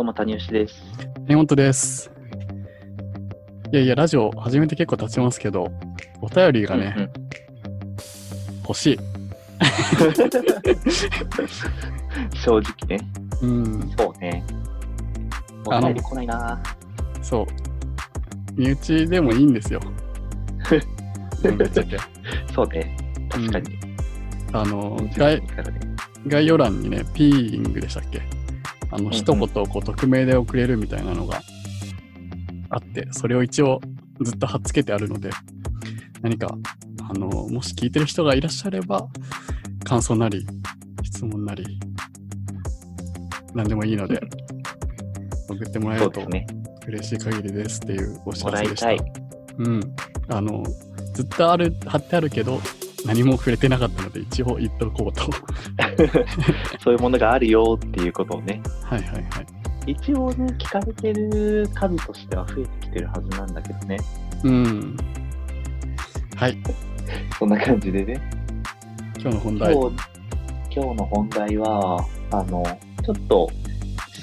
どうも、谷吉です。え、本当です。いやいや、ラジオ始めて結構経ちますけど、お便りがね、うんうん欲しい。正直ね。うん、そうね。おあの便り来ないな。そう。身内でもいいんですよ。うんぶっちゃけ。そうね。確かに。あのうん概、からね概要欄にね、ピーイングでしたっけ？あの、ん一言こう匿名で送れるみたいなのがあって、それを一応ずっと貼っつけてあるので、何か、あの、もし聞いてる人がいらっしゃれば、感想なり、質問なり、何でもいいので、送ってもらえると。嬉しい限りですっていうお知もらせでした。うん。あの、ずっとある、貼ってあるけど、何も触れてなかったので、一応言っとこうと。そういうものがあるよっていうことをね。はいはいはい。一応ね、聞かれてる数としては増えてきてるはずなんだけどね。うん。はい、そんな感じでね。今日の本題。今日、今日の本題は、あの、ちょっと好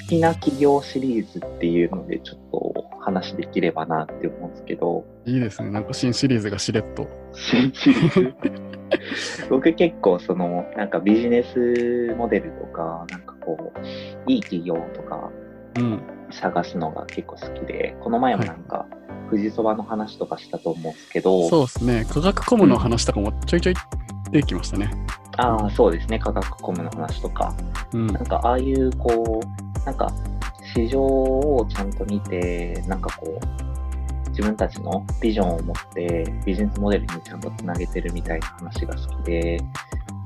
きな企業シリーズっていうので、ちょっと話できればなって思うんですけど、いいですね。なんか新シリーズがしれっと。新シリーズ？僕結構そのなんかビジネスモデルとかなんかこういい企業とかうん。探すのが結構好きでこの前もなんか富士そばの話とかしたと思うんですけど、そうですね。科学コムの話とかもちょいちょい出てきましたね。ああそうですね科学コムの話とかうん。なんかああいうこうなんか市場をちゃんと見てなんかこう自分たちのビジョンを持ってビジネスモデルにちゃんとつなげてるみたいな話が好きで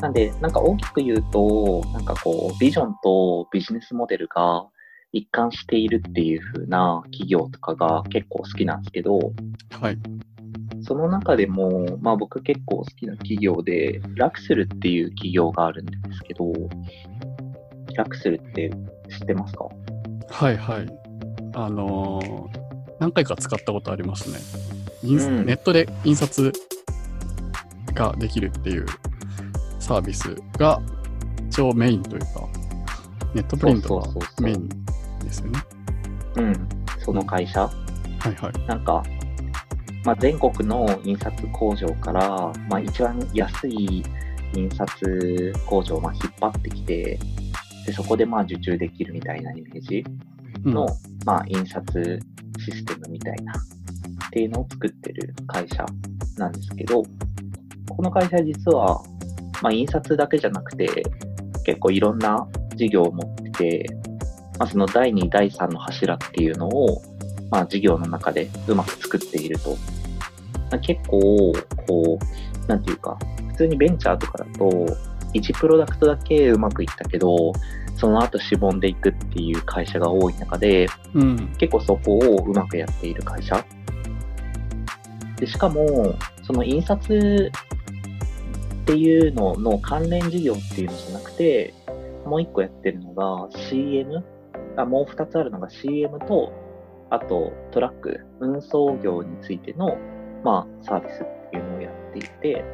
なんでなんか大きく言うとなんかこうビジョンとビジネスモデルが一貫しているっていう風な企業とかが結構好きなんですけどはい。その中でも、まあ僕結構好きな企業で、ラクスルっていう企業があるんですけど、ラクスルって知ってますか？はいはい。あのー何回か使ったことありますね。インスうんネットで印刷ができるっていうサービスが一応メインというか、ネットプリントがそうそうそうそうメインですよね。うん。その会社はいはい。なんか、まあ、全国の印刷工場から、まあ、一番安い印刷工場をまあ引っ張ってきて、でそこでまあ受注できるみたいなイメージうんの、まあ、印刷システムみたいな、っていうのを作ってる会社なんですけど、この会社実は、まあ、印刷だけじゃなくて、結構いろんな事業を持ってて、まあ、その第2、第3の柱っていうのを、まあ、事業の中でうまく作っていると。まあ結構、こう、なんていうか、普通にベンチャーとかだと、1プロダクトだけうまくいったけど、その後しぼんでいくっていう会社が多い中で、うん。結構そこをうまくやっている会社。でしかも、その印刷っていうのの関連事業っていうのじゃなくて、もう一個やってるのが CM、あもう二つあるのが CM と、あとトラック、運送業についての、まあ、サービスっていうのをやっていて、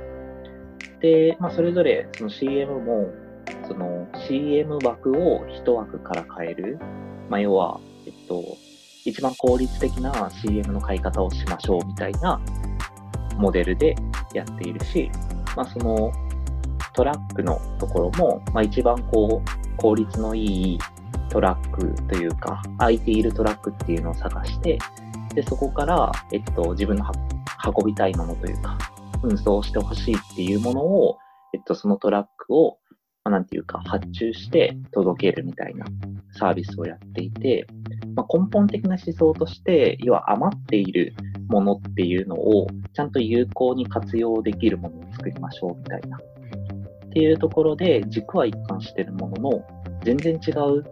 で、まあ、それぞれその CM も、その CM 枠を一枠から変える、まあ、要は、えっと、一番効率的な CM の買い方をしましょうみたいなモデルでやっているし、まあ、そのトラックのところも、まあ、一番こう効率のいいトラックというか、空いているトラックっていうのを探して、でそこから、えっと、自分の運びたいものというか、運送してほしいっていうものを、えっと、そのトラックを、まあ、なんていうか、発注して届けるみたいなサービスをやっていて、まあ、根本的な思想として、要は余っているものっていうのをちゃんと有効に活用できるものを作りましょうみたいな。っていうところで軸は一貫してるものの、全然違う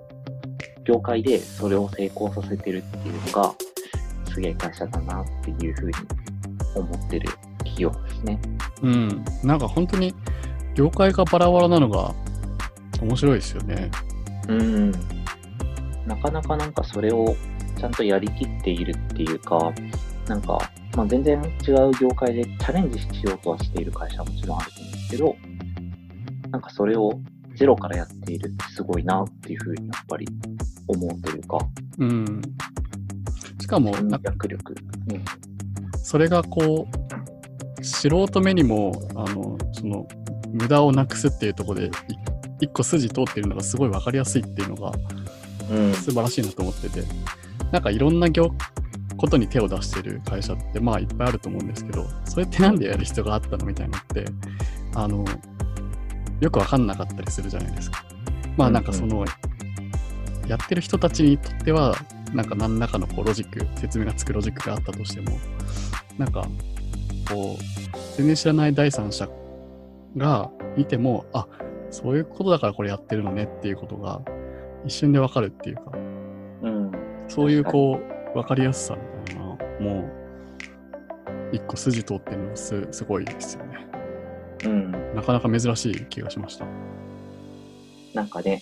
業界でそれを成功させてるっていうのが、すげえ会社だなっていうふうに思ってる企業ですね。うん。なんか本当に業界がバラバラなのが面白いですよね。うん。なかなかなんかそれをちゃんとやりきっているっていうか、なんか、まあ、全然違う業界でチャレンジしようとはしている会社はもちろんあると思うんですけど、なんかそれをゼロからやっているってすごいなっていうふうにやっぱり思うというか、うん。しかも、戦なんか略力。うんそれがこう、素人目にも、あの、その、無駄をなくすっていうところで、い一個筋通ってるのがすごい分かりやすいっていうのがうん。素晴らしいなと思ってて、なんかいろんな業ことに手を出してる会社ってまあいっぱいあると思うんですけど、それってなんでやる必要があったのみたいなのって、あの、よく分かんなかったりするじゃないですか。まあなんかその、やってる人たちにとっては、なんか何らかのこうロジック、説明がつくロジックがあったとしても、なんか、こう、全然知らない第三者が見ても、あ、そういうことだからこれやってるのねっていうことが一瞬でわかるっていうか、うん。そういうこう、わかりやすさみたいなもう、一個筋通ってるのすすごいですよね。うん。なかなか珍しい気がしました。なんかね、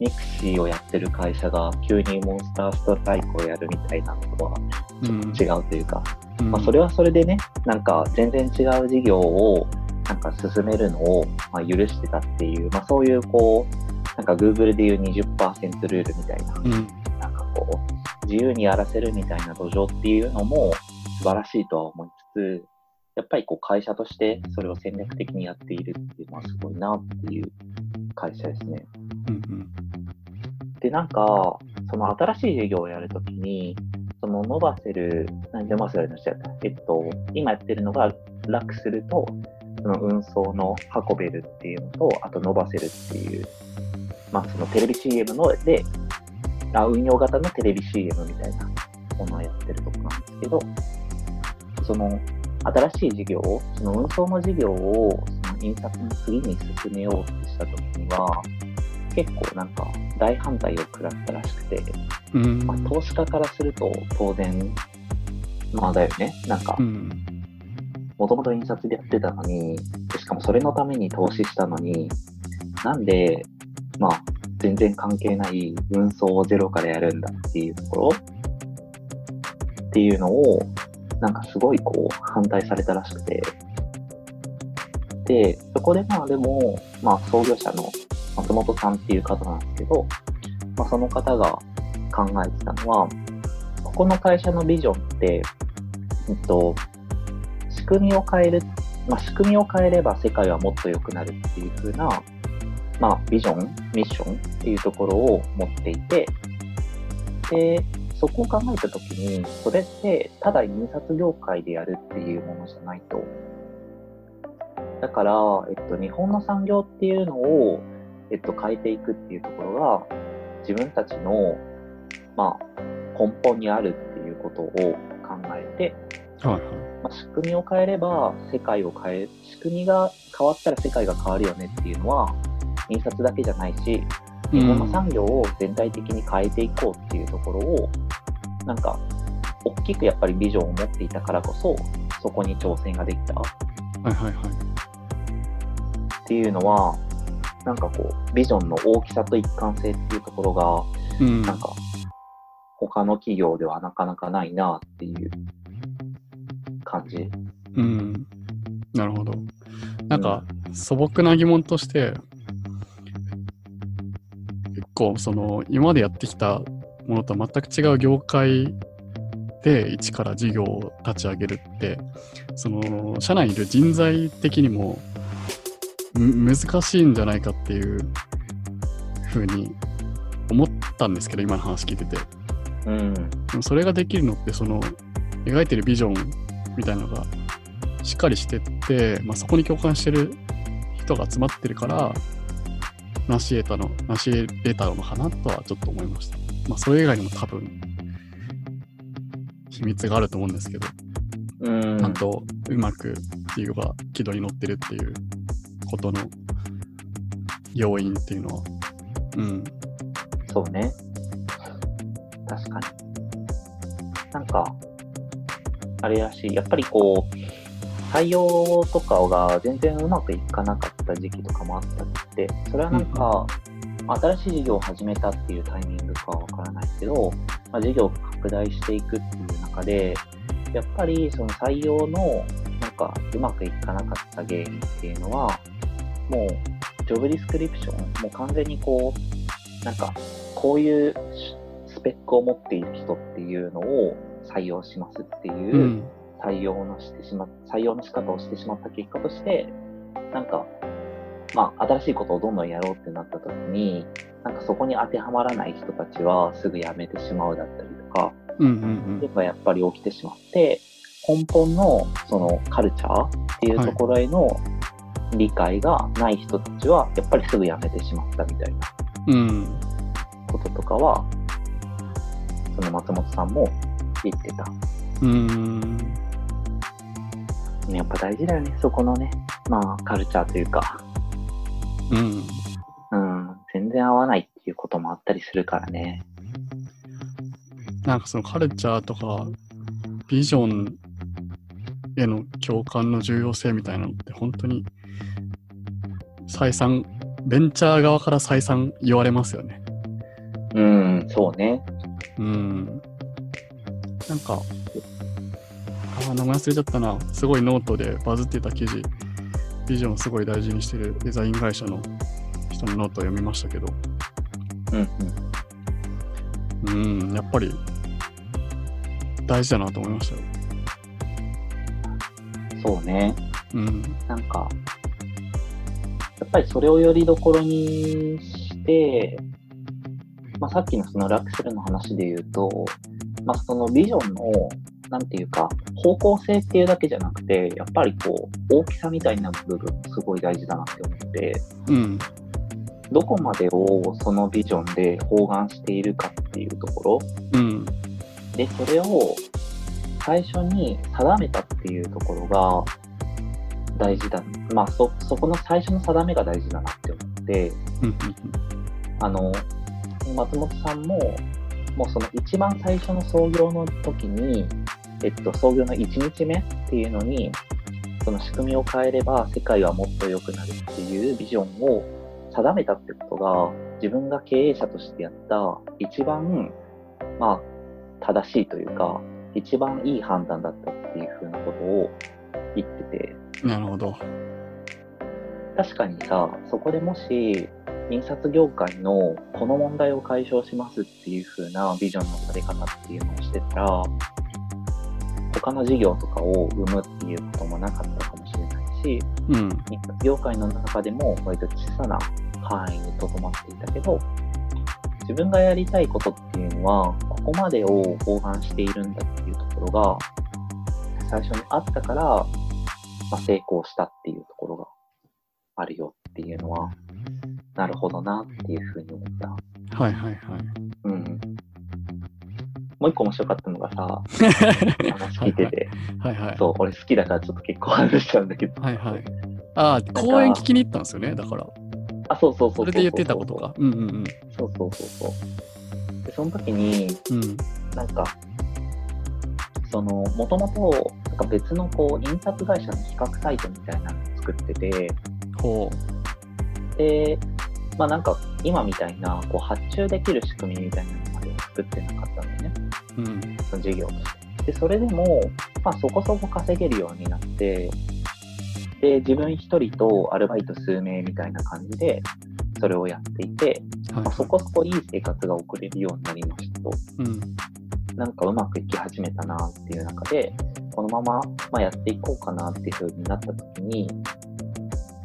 mixi をやってる会社が急にモンスターストライクをやるみたいなのとはうん。違うというか、うんまあ、それはそれでね、なんか全然違う事業をなんか進めるのをまあ許してたっていう、まあ、そういうこう、なんか Google でいう20%ルールみたいな、うん。なんかこう、自由にやらせるみたいな土壌っていうのも素晴らしいとは思いつつ、やっぱりこう会社としてそれを戦略的にやっているっていうのはすごいなっていう会社ですね。うん。で、なんか、その新しい事業をやるときに、その伸ばせる、何で伸ばせるのしちゃった。えっと、今やってるのが楽すると、その運送の運べるっていうのと、あと伸ばせるっていう、まあそのテレビ CM ので、あ運用型のテレビ CM みたいなものをやってるとこなんですけど、その新しい事業を、その運送の事業をその印刷の次に進めようとしたときには、結構なんか大反対を食らったらしくて、うん。まあ、投資家からすると当然、まあだよね。なんかう、ん。もともと印刷でやってたのに、しかもそれのために投資したのに、なんで、まあ、全然関係ない運送をゼロからやるんだっていうところ？っていうのを、なんかすごいこう反対されたらしくて、で、そこでまあでも、まあ創業者の松本さんっていう方なんですけど、まあその方が考えてたのは、ここの会社のビジョンって、えっと、組みを変える、まあ、仕組みを変えれば世界はもっと良くなるっていう風な、まあ、ビジョン、ミッションっていうところを持っていて、で、そこを考えたときに、それってただ印刷業界でやるっていうものじゃないと。だから、えっと、日本の産業っていうのを、えっと、変えていくっていうところが、自分たちの、まあ、根本にあるっていうことを考えて、はいはい。まあ、仕組みを変えれば世界を変え、仕組みが変わったら世界が変わるよねっていうのは、印刷だけじゃないし、日本の産業を全体的に変えていこうっていうところを、なんか、大きくやっぱりビジョンを持っていたからこそ、そこに挑戦ができたっはいはいはい。ていうのは、なんかこう、ビジョンの大きさと一貫性っていうところが、うん。なんか、他の企業ではなかなかないなっていう感じ。うん。なるほど。なんか、素朴な疑問として、結構、その、今までやってきたものとは全く違う業界で一から事業を立ち上げるって、その、社内にいる人材的にも、む難しいんじゃないかっていうふうに思ったんですけど、今の話聞いてて。うん。でもそれができるのって、その、描いてるビジョンみたいなのがしっかりしてって、まあ、そこに共感してる人が集まってるから、成し得たの、成し得たのかなとはちょっと思いました。まあ、それ以外にも多分、秘密があると思うんですけど、うん。ちゃんとうまくっていうが軌道に乗ってるっていうことの要因っていうのは、うん、そうね。確かに。なんか、あれらしい。やっぱりこう、採用とかが全然うまくいかなかった時期とかもあったって、それはなんか、新しい事業を始めたっていうタイミングかはわからないけど、まあ、事業を拡大していくっていう中で、やっぱりその採用のなんかうまくいかなかった原因っていうのは、もうジョブディスクリプション、もう完全にこう、なんかこういうスペックを持っている人っていうのを採用しますっていうう、ん。採用のしてしま、採用の仕方をしてしまった結果として、なんか、まあ、新しいことをどんどんやろうってなった時に、なんかそこに当てはまらない人たちはすぐ辞めてしまうだったりとか、うんうやっぱり起きてしまって、根本のそのカルチャーっていうところへの理解がない人たちは、やっぱりすぐ辞めてしまったみたいな。こととかは、その松本さんも言ってた。うん。やっぱ大事だよね、そこのね、まあカルチャーというか、うん。うん、全然合わないっていうこともあったりするからね。なんかそのカルチャーとか、ビジョンへの共感の重要性みたいなのって本当に再三、ベンチャー側から再三言われますよね。うん、そうね。うん。なんか、あー、名前忘れちゃったな。すごいノートでバズってた記事、ビジョンをすごい大事にしてるデザイン会社の人のノートを読みましたけど、うんうん。うん、やっぱり大事だなと思いましたよ。そうね。うん。なんか、やっぱりそれをよりどころにして、まあ、さっきのそのラクスルの話で言うと、まあ、そのビジョンの、なんていうか、方向性っていうだけじゃなくて、やっぱりこう、大きさみたいな部分すごい大事だなって思って、うん。どこまでをそのビジョンで包含しているかっていうところ、うん。で、それを最初に定めたっていうところが大事だ。まあ、そ、そこの最初の定めが大事だなって思って、うん。あの、松本さんも、もうその一番最初の創業の時に、えっと、創業の1日目っていうのに、その仕組みを変えれば世界はもっと良くなるっていうビジョンを定めたってことが、自分が経営者としてやった一番、まあ、正しいというか、一番いい判断だったっていうふうなことを言ってて、なるほど。確かにさ、そこでもし、印刷業界のこの問題を解消しますっていう風なビジョンの立て方っていうのをしてたら、他の事業とかを生むっていうこともなかったかもしれないし、うん。印刷業界の中でも割と小さな範囲にとどまっていたけど、自分がやりたいことっていうのは、ここまでを包含しているんだっていうところが、最初にあったから、まあ、成功したっていうところがあるよっていうのは、なるほどなっていうふうに思った。はいはいはい。うん。もう一個面白かったのがさ、話聞いてて、はいはい。そう、俺好きだからちょっと結構話しちゃうんだけど、はいはい。ああ、公演聞きに行ったんですよね、だから。あ、そうそうそうそれで言ってたことか。うんうんうん。そうそうそうそう。で、その時に、うん。なんか、その、もともと、なんか別のこう、印刷会社の比較サイトみたいなのを作ってて、ほで、まあなんか、今みたいな、こう、発注できる仕組みみたいなのまでは作ってなかったのね、う。うん。その事業として。で、それでも、まあそこそこ稼げるようになって、で、自分一人とアルバイト数名みたいな感じで、それをやっていて、はいまあ、そこそこいい生活が送れるようになりましたと。うん。なんかうまくいき始めたなっていう中で、このまま、まあ、やっていこうかなっていう風になった時に、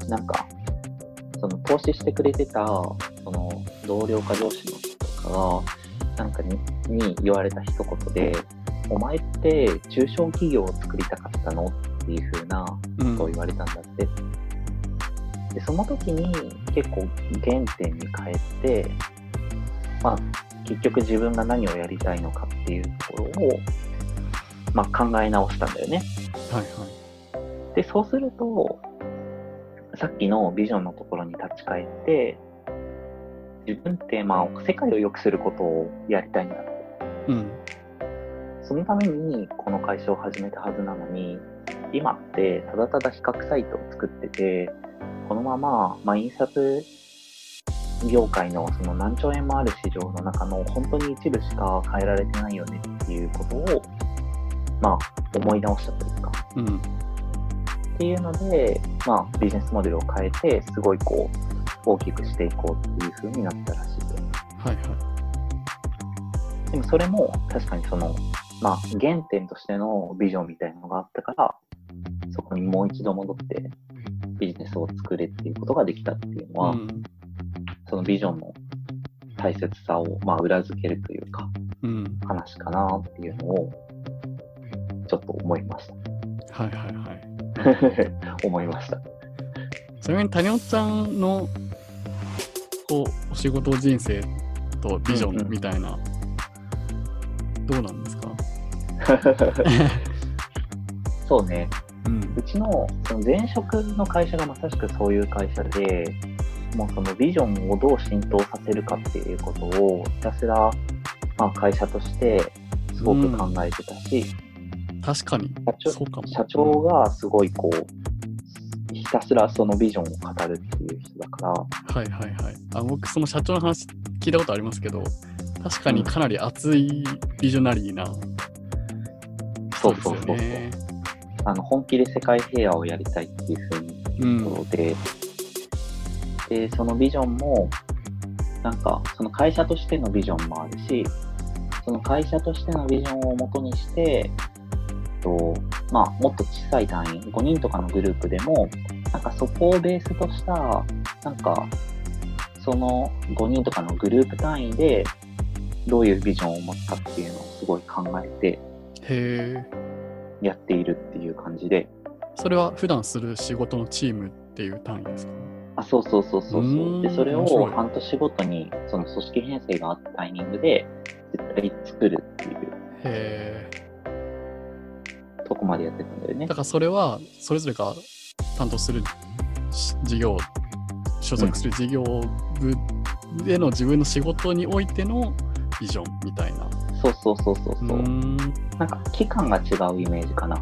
なんか、その投資してくれてた、その同僚か上司の人とかが、なんかにに言われた一言で、お前って中小企業を作りたかったのっていう風なうん。ことを言われたんだって。で、その時に結構原点に変えて、まあ、結局自分が何をやりたいのかっていうところを、まあ、考え直したんだよね。はいはい。で、そうすると、さっきのビジョンのところに立ち返って、自分って、まあ、世界を良くすることをやりたいんだって。うん。そのためにこの会社を始めたはずなのに、今ってただただ比較サイトを作ってて、このまま、まあ、印刷業界のその何兆円もある市場の中の本当に一部しか変えられてないよねっていうことを、まあ、思い直したというか、うん。っていうので、まあ、ビジネスモデルを変えて、すごいこう、大きくしていこうっていう風になったらしいです。はいはでもそれも確かにその、まあ原点としてのビジョンみたいなのがあったから、そこにもう一度戻ってビジネスを作れっていうことができたっていうのは、うんそのビジョンの大切さを、まあ、裏付けるというか、うん。話かなっていうのを、ちょっと思いました。はいはいはい。思いました。ちなみに谷尾ちゃんのこうお仕事人生とビジョうんうんンみたいな、どうなんですか？そうね。うんうちのその前職の会社がまさしくそういう会社で、もうそのビジョンをどう浸透させるかっていうことをひたすら、まあ、会社としてすごく考えてたし、確かに。社長。社長がすごいこう、ひたすらそのビジョンを語るっていう人だから、はいはいはい。あ僕、その社長の話聞いたことありますけど、確かにかなり熱いビジョナリーな。人ですよそうそう。そうね。あの本気で世界平和をやりたいっていうふうにうんところで、で、そのビジョンも、なんか、その会社としてのビジョンもあるし、その会社としてのビジョンをもとにして、とまあ、もっと小さい単位、5人とかのグループでも、なんかそこをベースとした、なんか、その5人とかのグループ単位で、どういうビジョンを持つかっていうのをすごい考えてへえ。やっているっていう感じで、それは普段する仕事のチームっていう単位ですか？あ、そうそうそうそうそう。んで、それを半年ごとに、その組織編成があったタイミングで、絶対作るっていうへえ。までやってたんだよねだ。からそれはそれぞれが担当するし事業、所属する事業部での自分の仕事においてのビジョンみたいな。そうそうそうそうそうう。ーんなんか期間が違うイメージかな。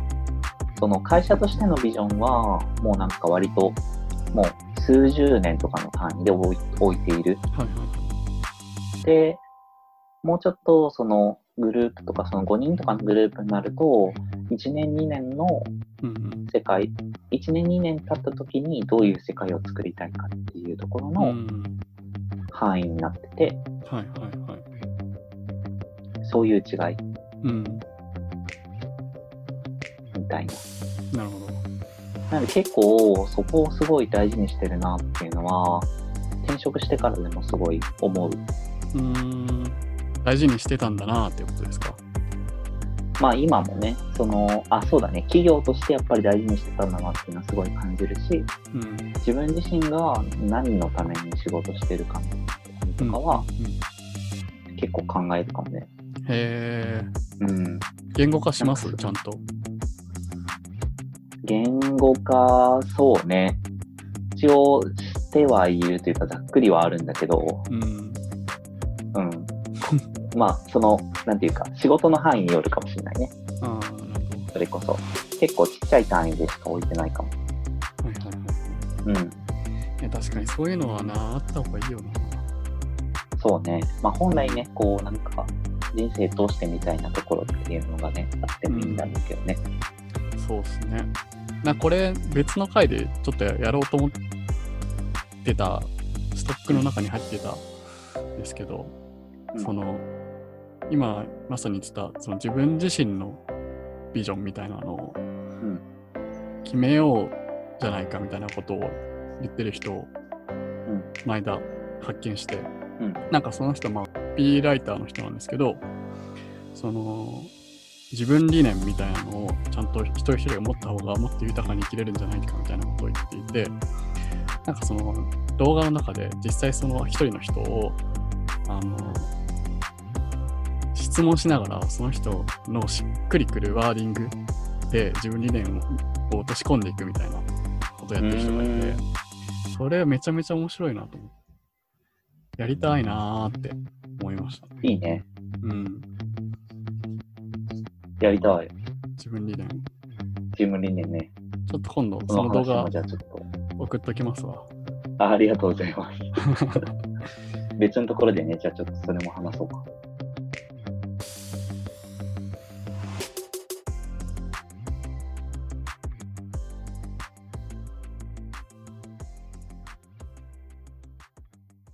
その会社としてのビジョンは、もうなんか割と、もう数十年とかの単位で置い置いている。はいはい。で、もうちょっとそのグループとか、その5人とかのグループになると、1年2年のうんうん世界、1年2年経った時にどういう世界を作りたいかっていうところうのん範囲になってて、はいはいはい。そういう違いうん。みたいな。なるほど。なので結構そこをすごい大事にしてるなっていうのは、転職してからでもすごい思う。うーん。大事にしてたんだなってことですか？まあ今もね、その、あ、そうだね、企業としてやっぱり大事にしてたんだなっていうのはすごい感じるし、うん。自分自身が何のために仕事してるかとかはうんうん結構考えるかもね。へえ。うん。言語化します？ちゃんと。言語化、そうね。一応してはいるというかざっくりはあるんだけど、うん。うん。まあ、その、なんていうか、仕事の範囲によるかもしれないね。ああ、なるほど。それこそ。結構ちっちゃい単位でしか置いてないかも。はいはいはい。うん。いや確かにそういうのはな、あった方がいいよな。そうね。まあ本来ね、こうなんか人生通してみたいなところっていうのがね、あってもいいんだろうけどね。そうですね。なこれ別の回でちょっとやろうと思ってたストックの中に入ってたんですけど、うんその今まさに言ってたその自分自身のビジョンみたいなのを決めようじゃないかみたいなことを言ってる人をうん。前田発見して、うんなんかその人まあ P ライターの人なんですけどその自分理念みたいなのをちゃんと一人一人が持った方がもっと豊かに生きれるんじゃないかみたいなことを言っていてなんかその動画の中で実際その一人の人をあの質問しながらその人のしっくりくるワーディングで自分理念を落とし込んでいくみたいなことをやってる人がいてうんそれめちゃめちゃ面白いなと思ってやりたいなーって思いました。いいね。うん。やりたい。自分理念。チーム理念ね。ちょっと今度その動画。送っときますわ。あありがとうございます。別のところでね、じゃあちょっとそれも話そうか。